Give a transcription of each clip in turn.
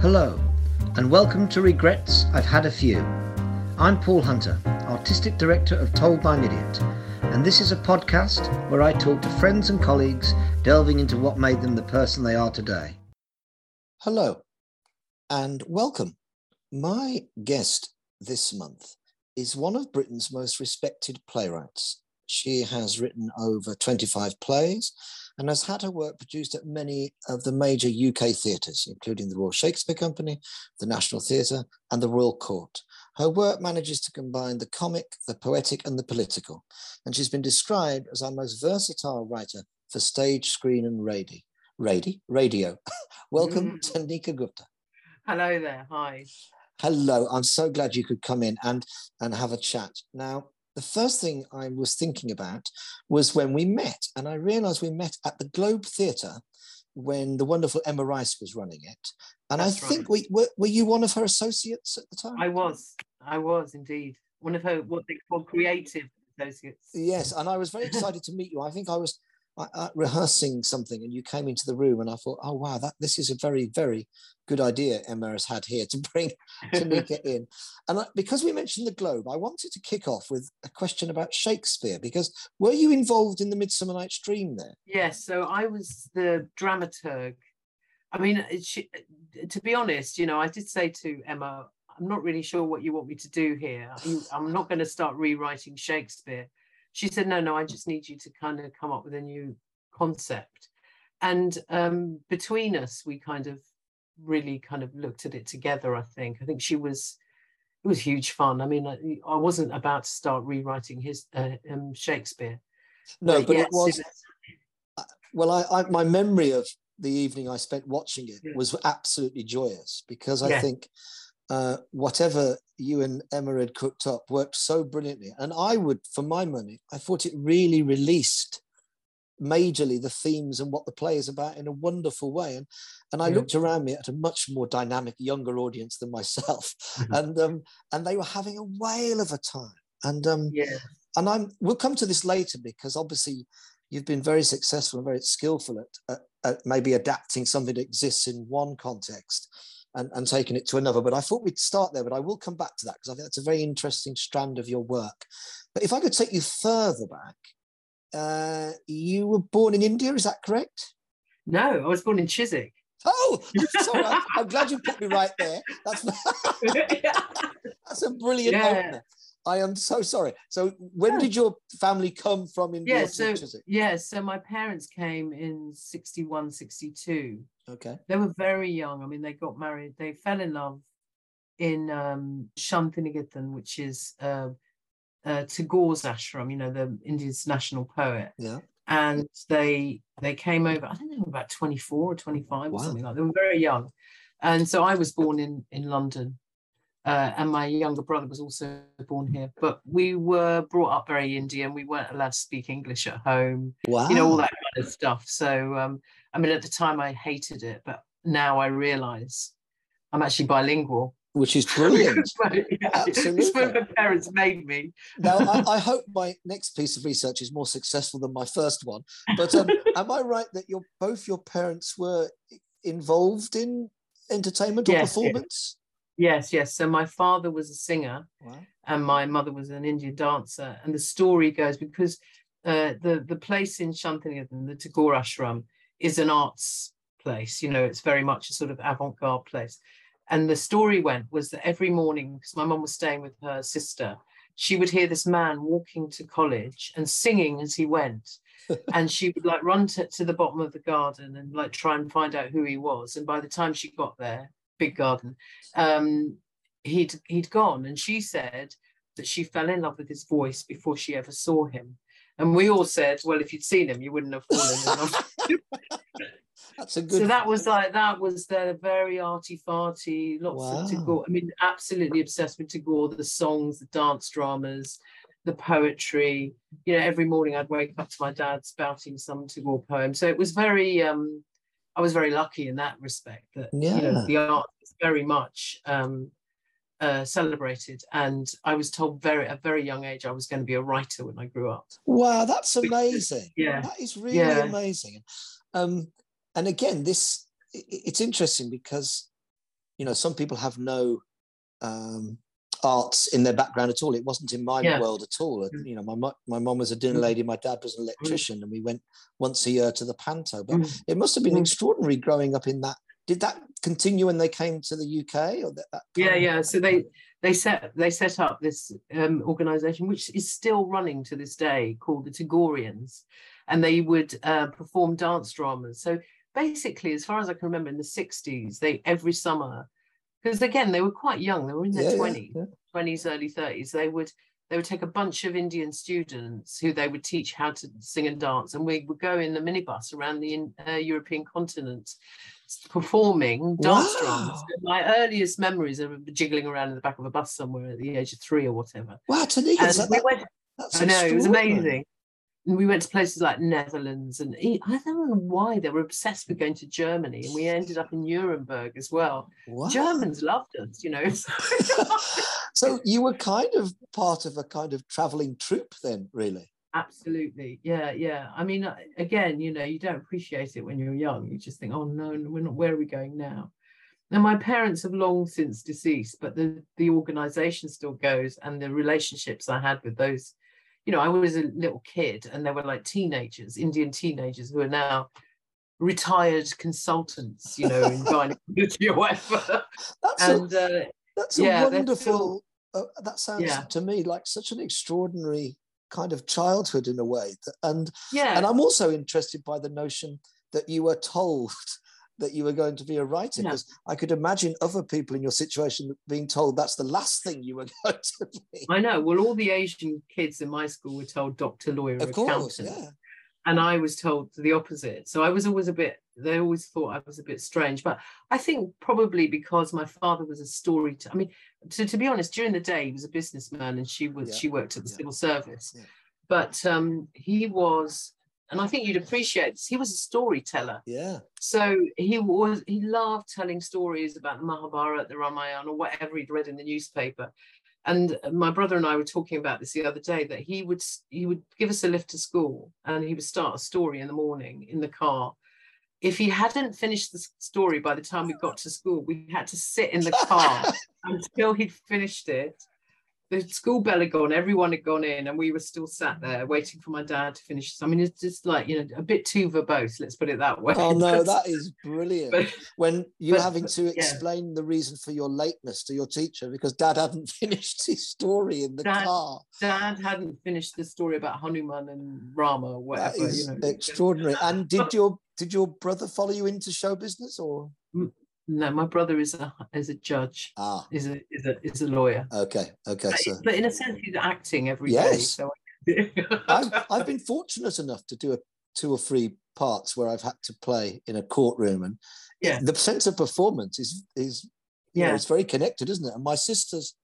Hello, and welcome to Regrets I've Had a Few. I'm Paul Hunter, Artistic Director of Told by an Idiot, and this is a podcast where I talk to friends and colleagues delving into what made them the person they are today. Hello, and welcome. My guest this month is one of Britain's most respected playwrights. She has written over 25 plays and has had her work produced at many of the major UK theatres, including the Royal Shakespeare Company, the National Theatre, and the Royal Court. Her work manages to combine the comic, the poetic, and the political, and she's been described as our most versatile writer for stage, screen, and radio. Radio. radio. Welcome mm. Tanika Gupta. Hello there. Hi. Hello. I'm so glad you could come in and and have a chat. Now, the first thing I was thinking about was when we met, and I realized we met at the Globe Theatre when the wonderful Emma Rice was running it. And That's I think right. we were, were you one of her associates at the time? I was. I was indeed one of her what they call creative associates. Yes, and I was very excited to meet you. I think I was Uh, rehearsing something and you came into the room and I thought, oh wow, that this is a very very good idea Emma has had here to bring Tanika in. And I, because we mentioned the Globe, I wanted to kick off with a question about Shakespeare because were you involved in the Midsummer Night's Dream there? Yes, so I was the dramaturg. I mean, uh, she, uh, to be honest, you know, I did say to Emma, I'm not really sure what you want me to do here. I'm not going to start rewriting Shakespeare she said, no, no, I just need you to kind of come up with a new concept. And um, between us, we kind of really kind of looked at it together, I think. I think she was, it was huge fun. I mean, I, I wasn't about to start rewriting his uh, um, Shakespeare. No, but, but yes, it was, it well, I, I, my memory of the evening I spent watching it yeah. was absolutely joyous because I yeah. think uh, whatever you and Emma had cooked up worked so brilliantly. And I would, for my money, I thought it really released majorly the themes and what the play is about in a wonderful way. And and I yeah. looked around me at a much more dynamic, younger audience than myself, mm-hmm. and um, and they were having a whale of a time. And um, yeah. and I'm we'll come to this later because obviously you've been very successful and very skillful at, at, at maybe adapting something that exists in one context and, and taking it to another. But I thought we'd start there, but I will come back to that because I think that's a very interesting strand of your work. But if I could take you further back, uh, you were born in India, is that correct? No, I was born in Chiswick. Oh, sorry, I'm, I'm, glad you put me right there. That's that's a brilliant yeah. opener. I am so sorry. So, when did your family come from India? Yeah, so yeah, so my parents came in 61, 62. Okay. They were very young. I mean, they got married. They fell in love in um, Shantiniketan, which is uh, uh, Tagore's ashram. You know, the India's national poet. Yeah. And they they came over. I don't know, about 24 or 25 wow. or something like. That. They were very young, and so I was born in in London uh, and my younger brother was also born here. But we were brought up very Indian. We weren't allowed to speak English at home. Wow. You know, all that kind of stuff. So, um, I mean, at the time I hated it, but now I realize I'm actually bilingual. Which is brilliant. yeah, Absolutely. It's what my parents made me. now, I, I, hope my next piece of research is more successful than my first one. But um, am I right that your both your parents were involved in entertainment or yes, performance? Yes, yes. So my father was a singer, wow. and my mother was an Indian dancer. And the story goes because uh, the the place in Shantiniketan, the Tagore Ashram, is an arts place. You know, it's very much a sort of avant-garde place. And the story went was that every morning, because my mum was staying with her sister, she would hear this man walking to college and singing as he went. and she would like run to, to the bottom of the garden and like try and find out who he was. And by the time she got there, big garden, um, he'd he'd gone, and she said that she fell in love with his voice before she ever saw him. And we all said, well, if you'd seen him, you wouldn't have fallen in love. That's a good. So that was like that was the very arty farty, lots wow. of Tagore. I mean, absolutely obsessed with Tagore. The songs, the dance dramas, the poetry. You know, every morning I'd wake up to my dad spouting some Tagore poem. So it was very um, I was very lucky in that respect that yeah. you know the art is very much um, uh, celebrated, and I was told very at a very young age I was going to be a writer when I grew up. Wow, that's amazing! yeah, that is really yeah. amazing. Um, and again, this it's interesting because you know, some people have no um, arts in their background at all. It wasn't in my yeah. world at all. Mm. You know, my my mom was a dinner mm. lady, my dad was an mm. electrician, and we went once a year to the panto. But it must have been extraordinary growing up in that. Did that continue when they came to the UK, or that? that yeah, yeah. So they they set they set up this um, organization which is still running to this day called the Tagorians, and they would uh, perform dance dramas. So basically, as far as I can remember, in the '60s, they every summer because again they were quite young they were in their yeah, 20s yeah, yeah. 20s early 30s they would they would take a bunch of indian students who they would teach how to sing and dance and we would go in the minibus around the uh, european continent performing dance wow. drums my earliest memories of jiggling around in the back of a bus somewhere at the age of three or whatever wow Tanika, that, we went, i know it was amazing and we went to places like Netherlands and I don't know why they were obsessed with going to Germany and we ended up in Nuremberg as well. Germans loved us, you know. so you were kind of part of a kind of traveling troupe then, really? Absolutely. Yeah, yeah. I mean, uh, again, you know, you don't appreciate it when you're young. You just think, oh no, we're not, where are we going now? Now, my parents have long since deceased, but the, the organization still goes and the relationships I had with those you know, I was a little kid and there were like teenagers, Indian teenagers who are now retired consultants, you know, in gynecology or whatever. That's and, a, uh, that's yeah, a wonderful, still, uh, that sounds yeah. to me like such an extraordinary kind of childhood in a way. And, yeah. and I'm also interested by the notion that you were told that you were going to be a writer because yeah. I could imagine other people in your situation being told that's the last thing you were going to be. I know. Well, all the Asian kids in my school were told doctor, lawyer, of course, accountant. Yeah. And I was told the opposite. So I was always a bit, they always thought I was a bit strange. But I think probably because my father was a storyteller. I mean, to, to be honest, during the day he was a businessman and she was yeah. she worked at the civil service. But um, he was and I think you'd appreciate this. He was a storyteller. Yeah. So he was he loved telling stories about the Mahabharata, the Ramayana, or whatever he'd read in the newspaper. And my brother and I were talking about this the other day that he would he would give us a lift to school and he would start a story in the morning in the car. If he hadn't finished the story by the time we got to school, we had to sit in the car until he'd finished it the school bell had gone, everyone had gone in, and we were still sat there waiting for my dad to finish. I mean, it's just like, you know, a bit too verbose, let's put it that way. Oh, no, that is brilliant. But, when you're but, having to explain yeah. the reason for your lateness to your teacher because dad hadn't finished his story in the dad, car. Dad hadn't finished the story about Hanuman and Rama or whatever. That is you know. extraordinary. and did your did your brother follow you into show business or? Mm, No, my brother is a is a judge. Ah, is a is a is a lawyer. Okay, okay. But, so. but in a sense, he's acting every yes. day. So I've I've been fortunate enough to do a two or three parts where I've had to play in a courtroom, and yeah, the sense of performance is is yeah, know, it's very connected, isn't it? And my sister's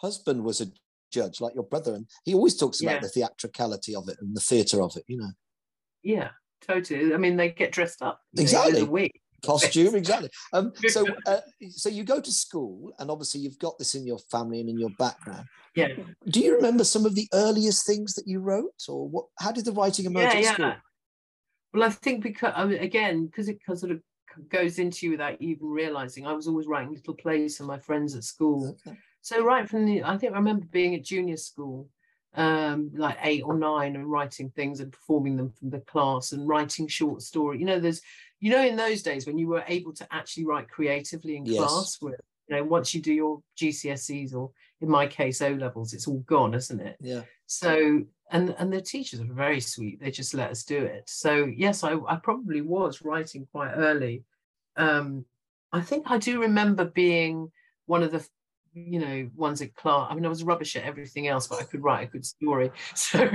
husband was a judge, like your brother, and he always talks about yeah. the theatricality of it and the theatre of it. You know. Yeah, totally. I mean, they get dressed up exactly. Know, costume exactly. Um, so uh, so you go to school and obviously you've got this in your family and in your background. Yeah. Do you remember some of the earliest things that you wrote or what how did the writing emerge yeah, at school? Well i think because I mean, again because it sort of goes into you without even realizing i was always writing little plays for my friends at school. Okay. so right from the i think i remember being at junior school um, like eight or nine and writing things and performing them from the class and writing short story. You know, there's you know in those days when you were able to actually write creatively in yes. class with you know once you do your gcse's or in my case o levels it's all gone isn't it? Yeah. So and and the teachers are very sweet. They just let us do it. So yes i, I probably was writing quite early. Um i think i do remember being one of the you know, ones at class. I mean, I was rubbish at everything else, but I could write a good story. So,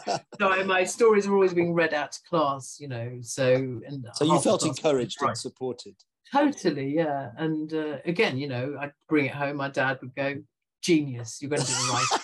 so my stories were always being read out to class, you know. So, and so you felt encouraged and supported. Totally, yeah. And uh, again, you know, I'd bring it home. My dad would go, "Genius, you're going to do the right."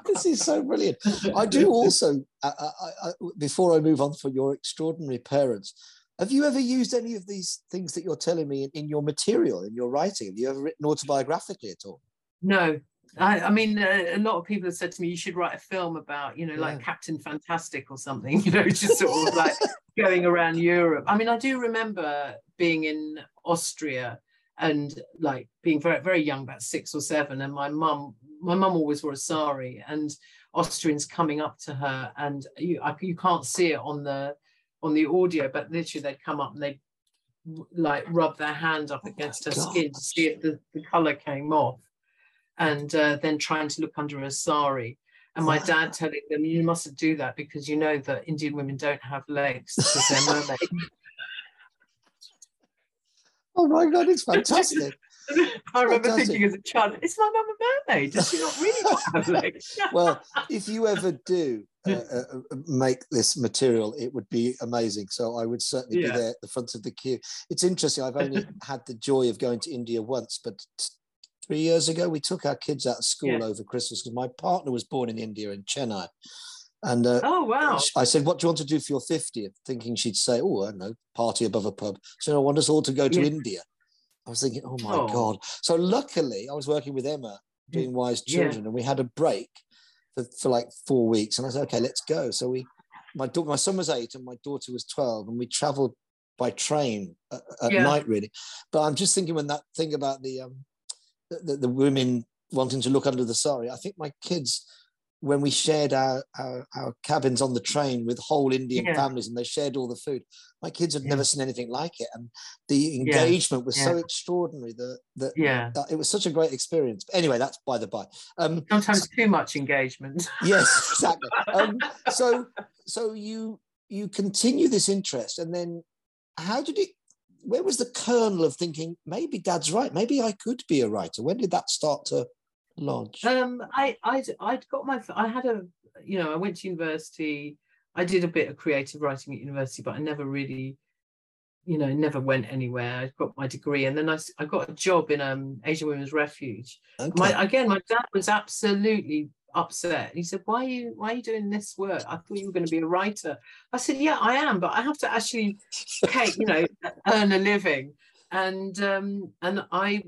this is so brilliant. I do also, I, I, I, before I move on for your extraordinary parents, have you ever used any of these things that you're telling me in, in your material, in your writing? Have you ever written autobiographically at all? No. I, I mean, uh, a lot of people have said to me, you should write a film about, you know, yeah. like Captain Fantastic or something, you know, just sort of like going around Europe. I mean, I do remember being in Austria and like being very very young, about six or seven, and my mum my mum always wore a sari, and Austrians coming up to her, and you I, you can't see it on the on the audio, but literally they'd come up and they'd like rub their hand up oh against her God. skin to see if the, the color came off, and uh, then trying to look under her sari. And my dad telling them, you mustn't do that because you know that Indian women don't have legs because they're mermaids. oh my God, it's fantastic. I remember thinking as a child, is my mum a mermaid? Does she not really have legs? well, if you ever do uh, uh, uh, make this material, it would be amazing. So I would certainly yeah. be there at the front of the queue. It's interesting. I've only had the joy of going to India once, but three years ago we took our kids out of school yeah. over Christmas because my partner was born in India in Chennai. And uh, oh wow! I said, "What do you want to do for your 50th?" Thinking she'd say, "Oh, I don't know, party above a pub." So I want us all to go to yeah. India. I was thinking, "Oh my oh. god!" So luckily, I was working with Emma doing Wise Children, and we had a break for, for like four weeks. And I said, "Okay, let's go." So we, my daughter, my son was eight, and my daughter was 12, and we travelled by train at, at yeah. night, really. But I'm just thinking when that thing about the um, the, the women wanting to look under the sari. I think my kids, when we shared our, our, our cabins on the train with whole Indian yeah. families and they shared all the food, my kids had yeah. never seen anything like it. And the engagement was so extraordinary that, that, yeah. That it was such a great experience. But anyway, that's by the by. Um, Sometimes too much engagement. yes, exactly. Um, so, so you, you continue this interest and then how did it where was the kernel of thinking maybe dad's right maybe i could be a writer when did that start to launch um i i'd, I'd got my i had a you know i went to university i did a bit of creative writing at university but i never really you know never went anywhere i got my degree and then i, I got a job in um asian women's refuge okay. my, again my dad was absolutely upset. He said, "Why are you Why are you doing this work? I thought you were going to be a writer." I said, "Yeah, I am, but I have to actually, pay, you know, earn a living." And um, and I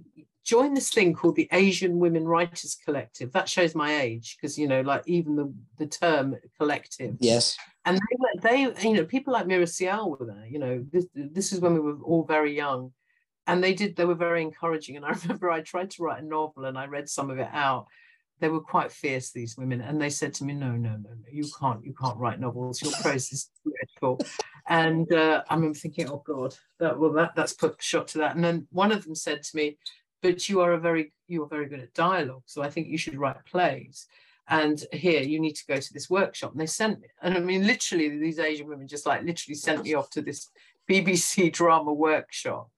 joined this thing called the Asian Women Writers Collective. That shows my age because you know, like even the the term collective. Yes. And they were they you know people like Meera Syal were there. You know, this this is when we were all very young. And they did, they were very encouraging. And I remember I tried to write a novel and I read some of it out they were quite fierce these women and they said to me no no no no you can't you can't write novels your prose is dreadful and uh, i remember thinking oh god that well that that's put a shot to that and then one of them said to me but you are a very you are very good at dialogue so i think you should write plays and here you need to go to this workshop and they sent me and i mean literally these asian women just like literally sent me off to this bbc drama workshop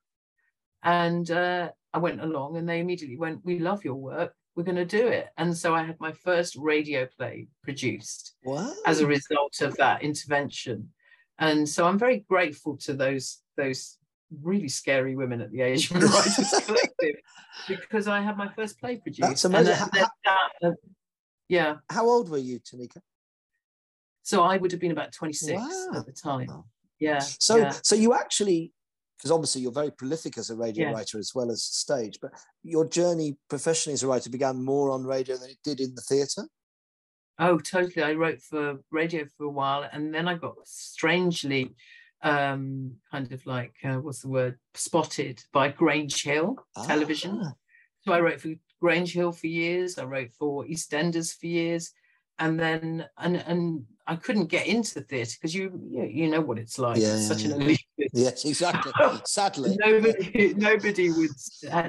and uh, i went along and they immediately went we love your work we're going to do it. And so I had my first radio play produced wow. as a result of that intervention. And so I'm very grateful to those those really scary women at the Asian Writers Collective because I had my first play produced. That's amazing. That, uh, yeah. How old were you, Tanika? So I would have been about 26 wow. at the time. Yeah. So yeah. so you actually because obviously you're very prolific as a radio yeah. writer as well as stage, but your journey professionally as a writer began more on radio than it did in the theatre? Oh, totally. I wrote for radio for a while and then I got strangely um, kind of like, uh, what's the word, spotted by Grange Hill ah. television. So I wrote for Grange Hill for years. I wrote for EastEnders for years. And then, and, and I couldn't get into the theatre because you, you you know what it's like. Yeah, it's such yeah. an elite. Yes, exactly. Sadly, nobody nobody would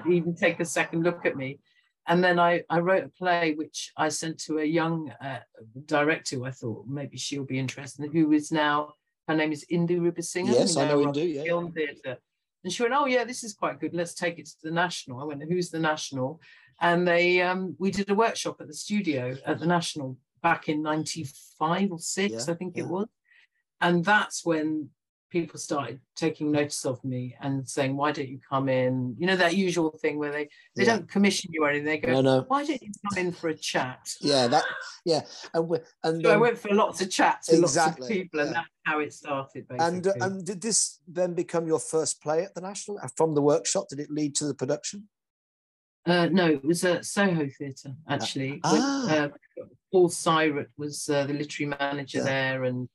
even take a second look at me. And then I, I wrote a play which I sent to a young uh, director who I thought maybe she'll be interested, who is now her name is Indhu Rubasingham. Yes, I know Indhu. Yeah, film theatre. And she went, "Oh yeah, this is quite good. Let's take it to the National." I went, "Who's the National?" And they um, we did a workshop at the studio at the National back in 95 or 6 yeah, i think yeah. it was and that's when people started taking notice of me and saying why don't you come in you know that usual thing where they they yeah. don't commission you or anything they go no, no. why don't you come in for a chat yeah that yeah and, and so um, i went for lots of chats with exactly, lots of people and that's how it started basically. and uh, and did this then become your first play at the national uh, from the workshop did it lead to the production uh, no, it was at Soho Theatre actually. Ah. With, uh, Paul Sirett was uh, the literary manager yeah. there, and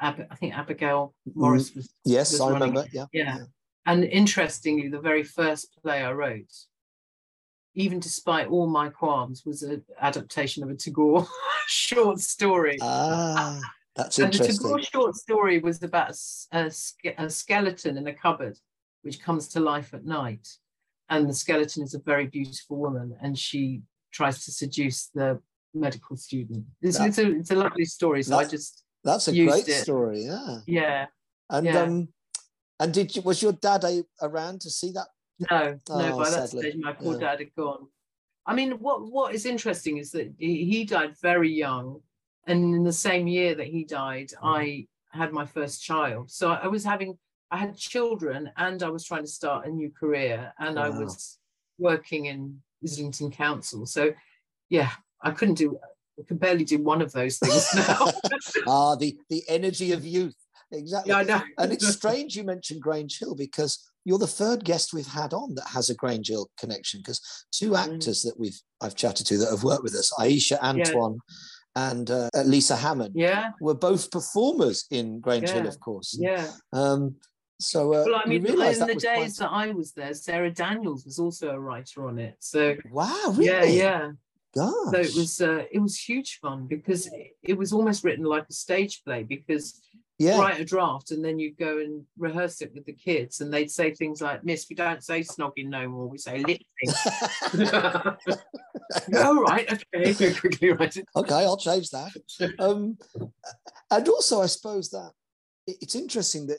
Ab- I think Abigail Morris was. Yes, was I running. remember. Yeah. yeah. and interestingly, the very first play I wrote, even despite all my qualms, was an adaptation of a Tagore short story. Ah, that's and interesting. the Tagore short story was about a, a, skeleton in a cupboard which comes to life at night. And the skeleton is a very beautiful woman, and she tries to seduce the medical student. It's, that, it's, a, it's a lovely story. So I just that's a great it. story. Yeah. Yeah. And yeah. um, and did you was your dad a, around to see that? No, oh, no. By that stage, my poor yeah. dad had gone. I mean, what what is interesting is that he, he died very young, and in the same year that he died, mm. I had my first child. So I was having I had children and I was trying to start a new career and wow. I was working in Islington Council. So yeah, I couldn't do I could barely do one of those things now. ah, the the energy of youth. Exactly. Yeah, I know. and it's strange you mentioned Grange Hill because you're the third guest we've had on that has a Grange Hill connection because two mm. actors mm. that we've I've chatted to that have worked with us, Aisha Antoine yeah. and uh, Lisa Hammond, yeah, were both performers in Grange yeah. Hill, of course. Yeah. Um, so, uh, well, I mean, in the days quite... that I was there, Sarah Daniels was also a writer on it. So, wow, really? Yeah, yeah. Gosh. So it was uh, it was huge fun because it, it was almost written like a stage play because yeah. write a draft and then you go and rehearse it with the kids and they'd say things like miss we don't say snogging no more we say lifting no right okay quickly write it okay i'll change that um, and also i suppose that it's interesting that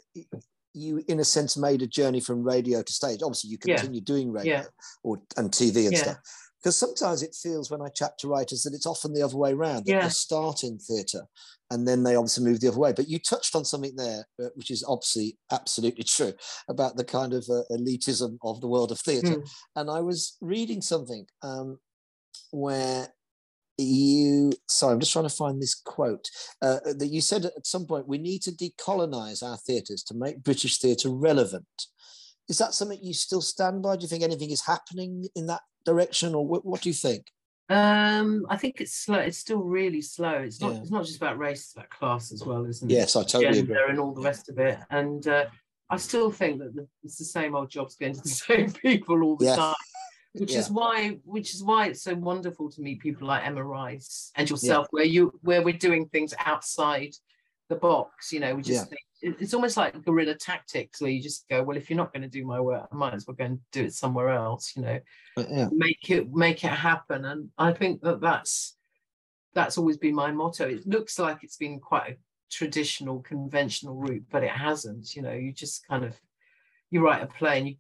you in a sense made a journey from radio to stage obviously you continue yeah. doing radio yeah. or and tv and yeah. stuff because sometimes it feels when I chat to writers that it's often the other way around. That yeah. they start in theatre and then they obviously move the other way. But you touched on something there, uh, which is obviously absolutely true about the kind of uh, elitism of the world of theatre. Mm. And I was reading something um, where you sorry i'm just trying to find this quote uh, that you said at some point we need to decolonize our theatres to make british theatre relevant is that something you still stand by do you think anything is happening in that direction, or what, what do you think? Um, I think it's slow. It's still really slow. It's not. Yeah. It's not just about race. It's about class as well, isn't it? Yes, I totally Gender agree. And all the rest of it. And uh, I still think that the, it's the same old jobs going to the same people all the yeah. time. Which yeah. is why, which is why it's so wonderful to meet people like Emma Rice and yourself, where you where we're doing things outside the box. You know, we just think it's almost like guerrilla tactics where you just go, well, if you're not going to do my work, I might as well go and do it somewhere else. You know, yeah. make it make it happen. And I think that that's that's always been my motto. It looks like it's been quite a traditional, conventional route, but it hasn't. You know, you just kind of you write a play and you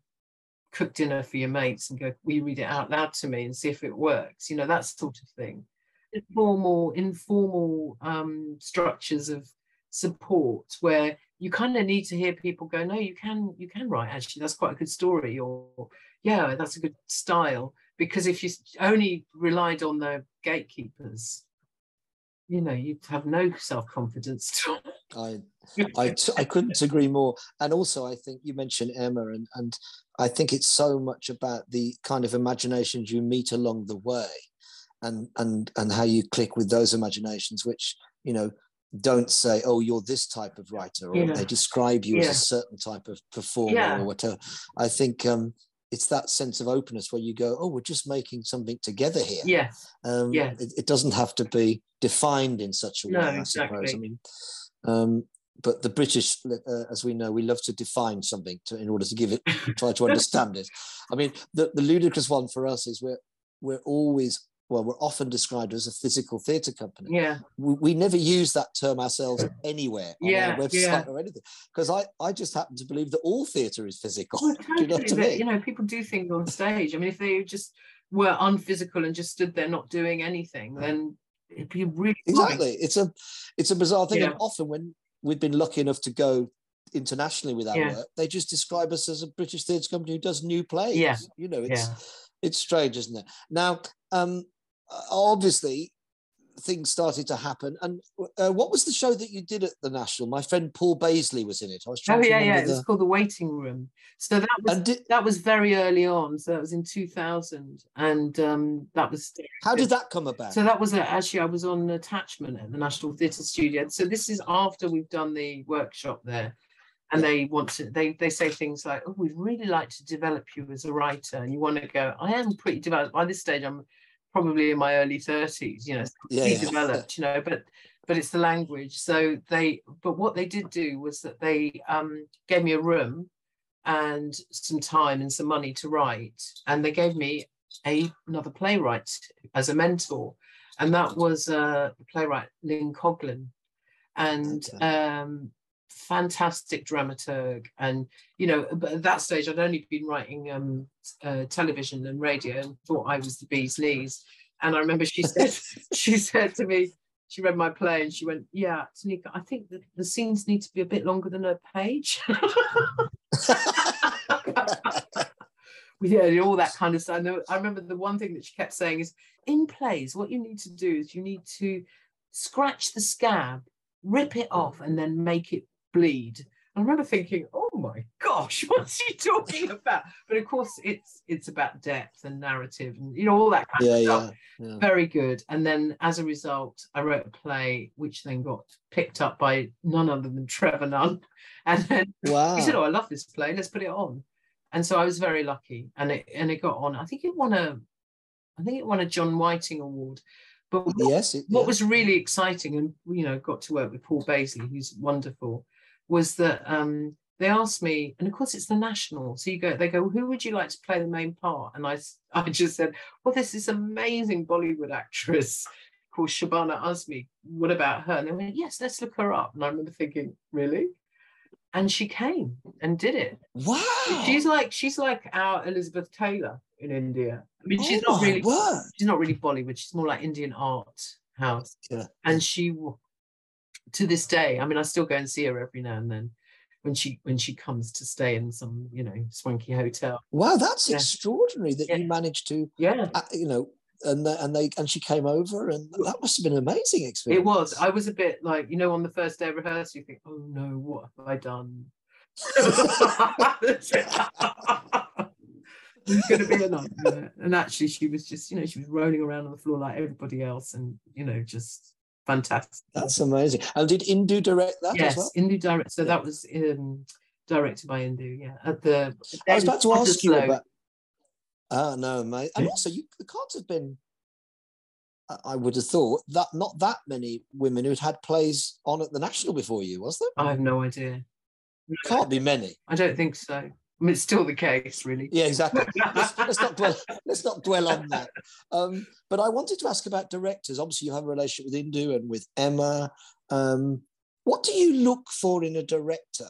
cook dinner for your mates and go, we read it out loud to me and see if it works? You know, that sort of thing. Informal, informal um, structures of support where you kind of need to hear people go no you can you can write actually that's quite a good story or yeah that's a good style because if you only relied on the gatekeepers you know you'd have no self-confidence I, I I couldn't agree more. And also i think you mentioned emma and and i think it's so much about the kind of imaginations you meet along the way and and and how you click with those imaginations which you know don't say, "Oh, you're this type of writer," or yeah. they describe you yeah. as a certain type of performer yeah. or whatever. I think um, it's that sense of openness where you go, "Oh, we're just making something together here." Yes. Um, yeah. It, it, doesn't have to be defined in such a way. No, I exactly. suppose. I mean, um, but the British, uh, as we know, we love to define something to, in order to give it, try to understand it. I mean, the, the ludicrous one for us is we're we're always well, we're often described as a physical theatre company. Yeah. We, we, never use that term ourselves anywhere on yeah, our website yeah. or anything. Because I, I just happen to believe that all theatre is physical. Well, totally, you, know but, mean? you know, people do things on stage. I mean, if they just were unphysical and just stood there not doing anything, then it'd be really Exactly. It's a it's a bizarre thing. Yeah. And often when we've been lucky enough to go internationally with our yeah. work, they just describe us as a British theatre company who does new plays. Yeah. You know, it's it's strange, isn't it? Now, um, obviously things started to happen. And uh, what was the show that you did at the National? My friend Paul Bazely was in it. I was trying. Oh yeah, yeah. The... It was called the Waiting Room. So that was did... that was very early on. So that was in two thousand, and um, that was. How did that come about? So that was a, actually I was on attachment at the National Theatre Studio. So this is after we've done the workshop there. and they want to they they say things like oh we'd really like to develop you as a writer and you want to go i am pretty developed by this stage i'm probably in my early 30s you know yeah, yeah. developed you know but but it's the language. So they but what they did do was that they um, gave me a room and some time and some money to write. And they gave me a, another playwright as a mentor. And that was uh, playwright Lin Coghlan. And um, fantastic dramaturg. And you know but at that stage i'd only been writing um, uh, television and radio and thought i was the bee's knees. And i remember she said she said to me she read my play and she went yeah tanika i think that the scenes need to be a bit longer than a page. Yeah all that kind of stuff. I remember the one thing that she kept saying is in plays what you need to do is you need to scratch the scab rip it off and then make it bleed. I remember thinking, oh my gosh, what's he talking about? But of course, it's it's about depth and narrative and you know all that kind yeah, of stuff. Yeah, yeah. Very good. And then as a result, I wrote a play which then got picked up by none other than Trevor Nunn. And then wow. he said, "Oh, I love this play. Let's put it on." And so I was very lucky, and it and it got on. I think it won a, I think it won a John Whiting Award. But what, yes, it, what was really exciting, and you know, got to work with Paul Bazely, who's wonderful was that um, they asked me, and of course it's the national. So you go, they go, who would you like to play the main part? And I, I just said, well, there's this amazing Bollywood actress called Shabana Azmi. What about her? And they went, yes, let's look her up. And I remember thinking, really? And she came and did it. Wow. She's like she's like our Elizabeth Taylor in India. I mean, she's oh not really word. she's not really Bollywood. She's more like Indian art house. Yeah. And she to this day, I mean, I still go and see her every now and then when she when she comes to stay in some you know swanky hotel. Wow, that's yeah. extraordinary that yeah. you managed to yeah uh, you know and and they and she came over and that must have been an amazing experience. It was. I was a bit like you know on the first day of rehearsal you think oh no what have I done. it's going to be a nightmare. And actually, she was just, you know, she was rolling around on the floor like everybody else, and you know, just fantastic. That's amazing. And did Indhu direct that yes, well? Indhu direct. So yeah. that was um, directed by Indhu. Yeah, at the. I was about to ask you about. Oh no, mate! And also, you the cards have been. I would have thought that not that many women who'd had plays on at the National before you, was there? I have no idea. Can't be many. I don't think so. I mean, it's still the case, really. Yeah, exactly. let's, let's, not dwell. Let's not dwell on that. Um, but I wanted to ask about directors. Obviously, you have a relationship with Indhu and with Emma. Um, what do you look for in a director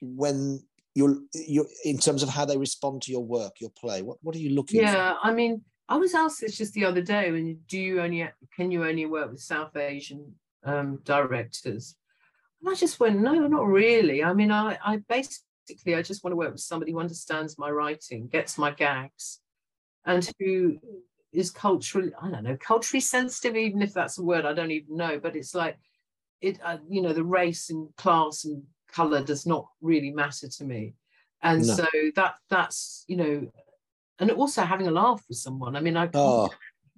when you're you're in terms of how they respond to your work, your play? What what are you looking? Yeah, for? I mean, I was asked this just the other day. When do you only can you only work with South Asian um, directors? And I just went, no, not really. I mean, I I basically basically, I just want to work with somebody who understands my writing, gets my gags, and who is culturally, I don't know, culturally sensitive, even if that's a word I don't even know. But it's like, it, uh, you know, the race and class and color does not really matter to me. And no. so that that's, you know, and also having a laugh with someone. I mean, I, oh.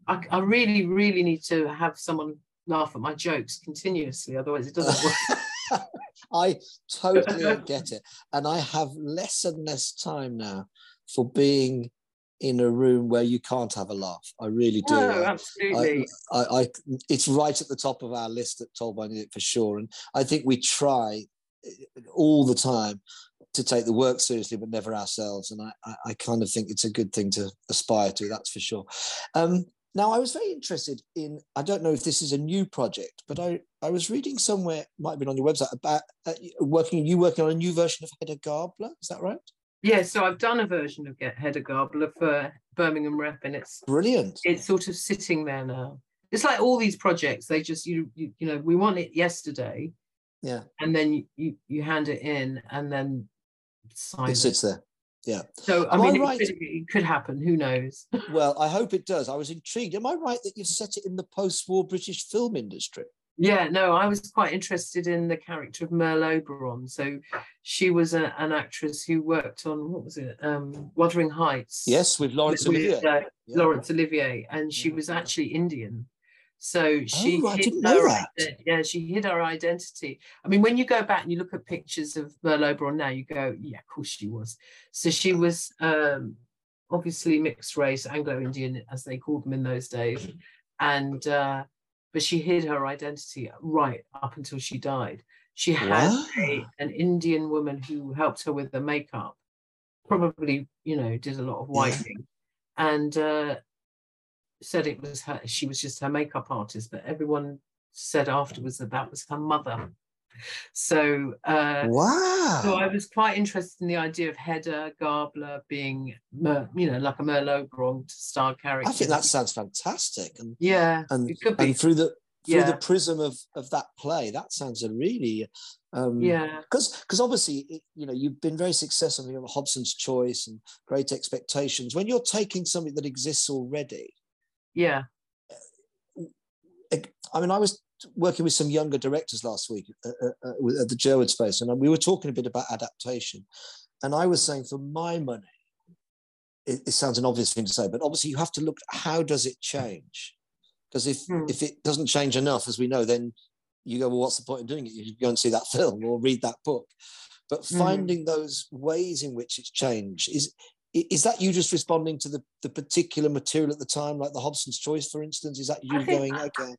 I, I really, really need to have someone laugh at my jokes continuously, otherwise it doesn't work. I totally get it. And I have less and less time now for being in a room where you can't have a laugh. I really do. No, absolutely. I, I, I, it's right at the top of our list at Told by Nick for sure. And I think we try eh, all the time to take the work seriously, but never ourselves. And I, I, I kind of think it's a good thing to aspire to, that's for sure. Um, now, I was very interested in, I don't know if this is a new project, but I, I was reading somewhere, might have been on your website, about uh, working, you working on a new version of Hedda Gabler. Is that right? Yeah, so I've done a version of Get Hedda Gabler for Birmingham Rep, and it's brilliant. It's sort of sitting there now. It's like all these projects; they just you you, you know we want it yesterday, yeah, and then you you, hand it in, and then it sits it. there. Yeah. So I Am mean, I right? it, could, it, could, happen. Who knows? well, I hope it does. I was intrigued. Am I right that you've set it in the post-war British film industry? Yeah, no, I was quite interested in the character of Merle Oberon. So she was a, an actress who worked on what was it, um, Wuthering Heights. Yes, with Laurence with, Olivier. uh, yeah. Laurence Olivier, and she was actually Indian. So she oh, hid her, yeah, she hid her identity. I mean, when you go back and you look at pictures of Merle Oberon now, you go, yeah, of course she was. So she was um, obviously mixed race, Anglo-Indian, as they called them in those days, and uh, but she hid her identity right up until she died. She had a, an Indian woman who helped her with the makeup, probably you know did a lot of whitening, and uh, said it was her, she was just her makeup artist, but everyone said afterwards that that was her mother. So, uh, wow. So I was quite interested in the idea of Hedda Gabler being, you know, like a Merle Oberon star character. I think that sounds fantastic. And yeah, and, and through the through yeah. the prism of of that play, that sounds a really um, yeah because because obviously it, you know you've been very successful in Hobson's Choice and Great Expectations. When you're taking something that exists already, yeah. I mean, I was working with some younger directors last week at, uh, uh, uh, at the Jerwood Space, and we were talking a bit about adaptation. And I was saying, for my money, it, it, sounds an obvious thing to say, but obviously you have to look at how does it change? Because if hmm. if it doesn't change enough, as we know, then you go, well, what's the point in doing it? You go and see that film or read that book. But hmm. finding those ways in which it's changed is is that you just responding to the, the particular material at the time, like the Hobson's Choice, for instance? Is that you going, okay?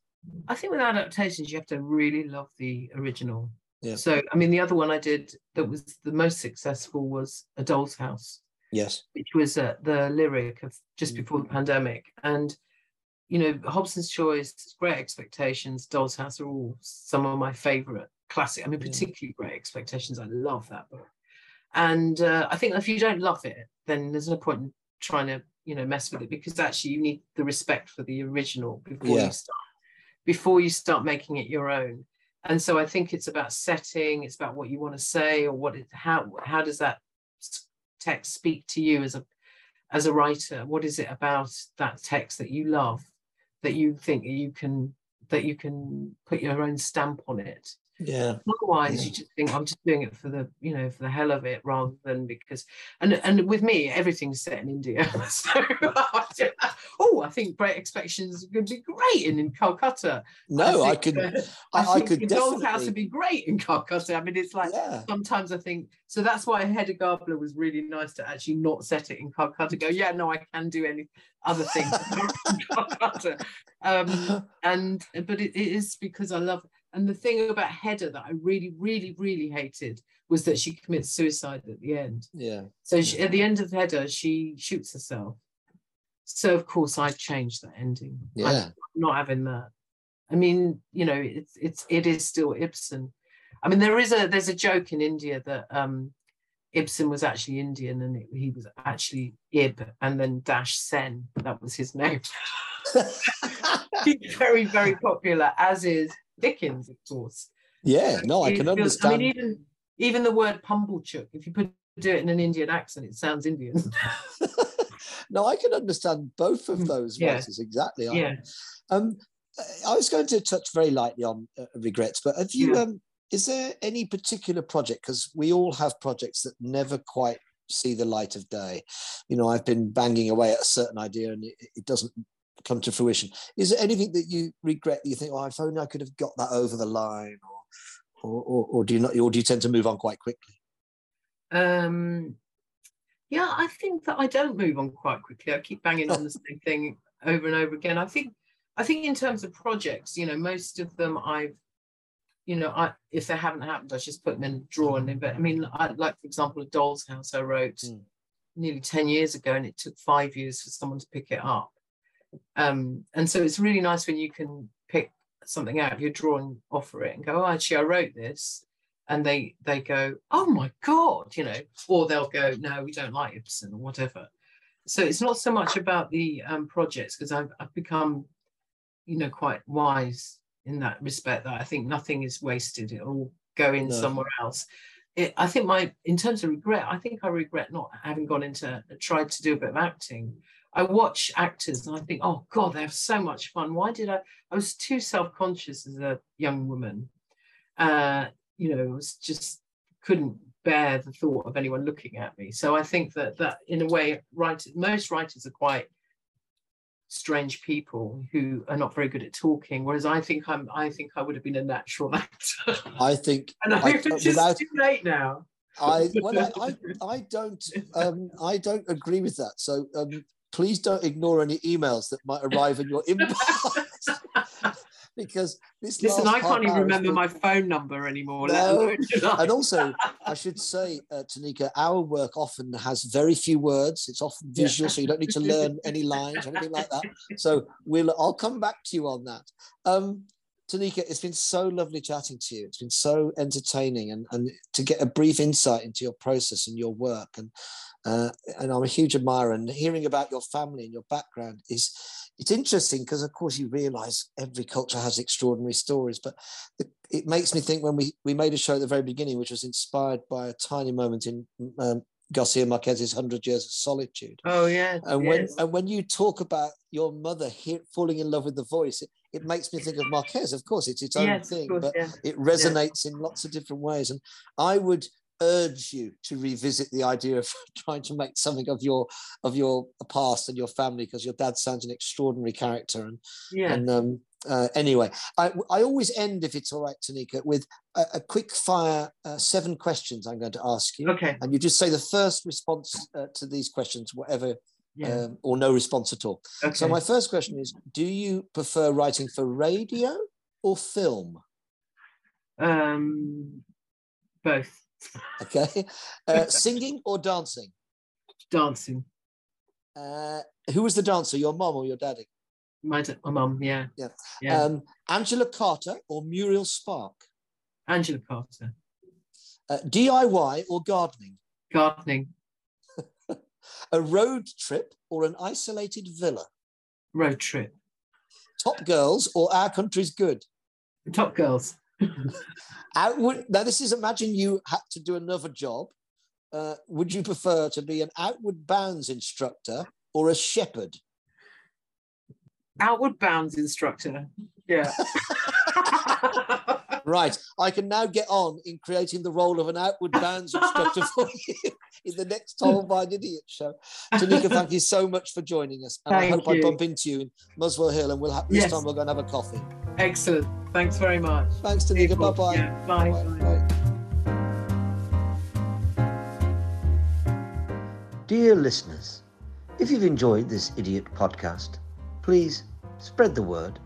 I think with adaptations, you have to really love the original. Yeah. So, I mean, the other one I did that was the most successful was A Doll's House. Yes. Which was uh, the lyric of just mm. before the pandemic. And, you know, Hobson's Choice, Great Expectations, Doll's House are all some of my favorite classic. I mean, particularly yeah. Great Expectations. I love that book. And uh, I think if you don't love it, then there's no point in trying to, you know, mess with it because actually you need the respect for the original before yeah. you start before you start making it your own. And so I think it's about setting, it's about what you want to say or what it, how how does that text speak to you as a as a writer? What is it about that text that you love that you think you can that you can put your own stamp on it? Yeah. Otherwise, yeah. you just think I'm just doing it for the you know for the hell of it, rather than because and and with me everything's set in India. so oh, I think Great Expectations could be great in, in Calcutta. No, I, think, I could. Uh, I, I, could definitely. House would be great in Calcutta. I mean, it's like yeah. sometimes I think so. That's why Hedda Gabler was really nice to actually not set it in Calcutta. Go, yeah, no, I can do any other things. Um, and but it, it is because I love and the thing about Hedda that I really, really, really hated was that she commits suicide at the end. Yeah. So she, at the end of Hedda, she shoots herself. So of course I changed that ending. Yeah. I'm not having that. I mean, you know, it's it's it is still Ibsen. I mean, there is a there's a joke in India that um Ibsen was actually Indian and it, he was actually Ib and then dash Sen. That was his name. He's very, very popular, as is Dickens, of course. Yeah, no, I can understand. I mean, even even the word Pumblechook, if you put do it in an Indian accent, it sounds Indian. no, I can understand both of mm, those yeah. exactly. Yeah. Um, I was going to touch very lightly on uh, regrets, but have you? Yeah. Um, is there any particular project? Because we all have projects that never quite see the light of day. You know, I've been banging away at a certain idea and it, it doesn't come to fruition. Is there anything that you regret that you think, oh, if only I could have got that over the line, or, or, or, or do you not, or do you tend to move on quite quickly? Um, yeah, I think that I don't move on quite quickly. I keep banging on the same thing over and over again. I think, I think in terms of projects, you know, most of them I've, you know, I if they haven't happened, I just put them in a drawer. And but I mean, I, like for example, a Doll's House I wrote mm. nearly ten years ago, and it took five years for someone to pick it up. Um, and so it's really nice when you can pick something out of your drawing, offer it, and go, "Oh, actually, I wrote this," and they they go, "Oh my god," you know, or they'll go, "No, we don't like Ibsen," or whatever. So it's not so much about the um, projects because I've, I've become, you know, quite wise in that respect. That I think nothing is wasted; it'll go in no. somewhere else. It, I think my, in terms of regret, I think I regret not having gone into tried to do a bit of acting I watch actors and I think, oh God, they have so much fun. Why did I? I was too self conscious as a young woman. Uh, you know, I was just couldn't bear the thought of anyone looking at me. So I think that that in a way, writers, most writers are quite strange people who are not very good at talking. Whereas I think I'm I think I would have been a natural actor. I think and I, I it's without, too late now. I well I, I, I don't um, I don't agree with that. So um, please don't ignore any emails that might arrive in your inbox. because this listen i can't even remember my phone number anymore no. and also i should say uh, tanika our work often has very few words it's often visual yeah. so you don't need to learn any lines or anything like that so we'll i'll come back to you on that um, Tanika, it's been so lovely chatting to you. It's been so entertaining and, and to get a brief insight into your process and your work. And uh, and I'm a huge admirer. And hearing about your family and your background is it's interesting because of course you realize every culture has extraordinary stories but it makes me think when we we made a show at the very beginning which was inspired by a tiny moment in um, Garcia Marquez's Hundred Years of Solitude. Oh yeah. And when and when you talk about your mother here falling in love with the voice, it, it makes me think of Marquez. Of course, it's its own yes, thing, course, but yeah. it resonates yeah. in lots of different ways. And I would urge you to revisit the idea of trying to make something of your of your past and your family because your dad sounds an extraordinary character and yeah and um, uh, anyway I, I always end if it's all right tanika with a, a quick fire uh, seven questions i'm going to ask you okay and you just say the first response uh, to these questions whatever yeah. um, or no response at all okay. so my first question is do you prefer writing for radio or film um both Okay. Uh, singing or dancing? Dancing. Uh, who was the dancer, your mom or your daddy? My, my mom, yeah. Yeah. yeah. Um, Angela Carter or Muriel Spark? Angela Carter. Uh, DIY or gardening? Gardening. a road trip or an isolated villa? Road trip. Top Girls or Our Country's Good? Top Girls. outward, now, this is imagine you had to do another job. Uh, would you prefer to be an outward bounds instructor or a shepherd? Outward bounds instructor. Yeah. right. I can now get on in creating the role of an outward bounds instructor for you in the next Told by an Idiot show. Tanika, thank you so much for joining us. And thank I hope you. I bump into you in Muswell Hill and we'll have this yes. time we're going to have a coffee. Excellent. Thanks very much. Thanks, Tanika. Bye bye. Yeah, bye. bye. Dear listeners, if you've enjoyed this idiot podcast, please spread the word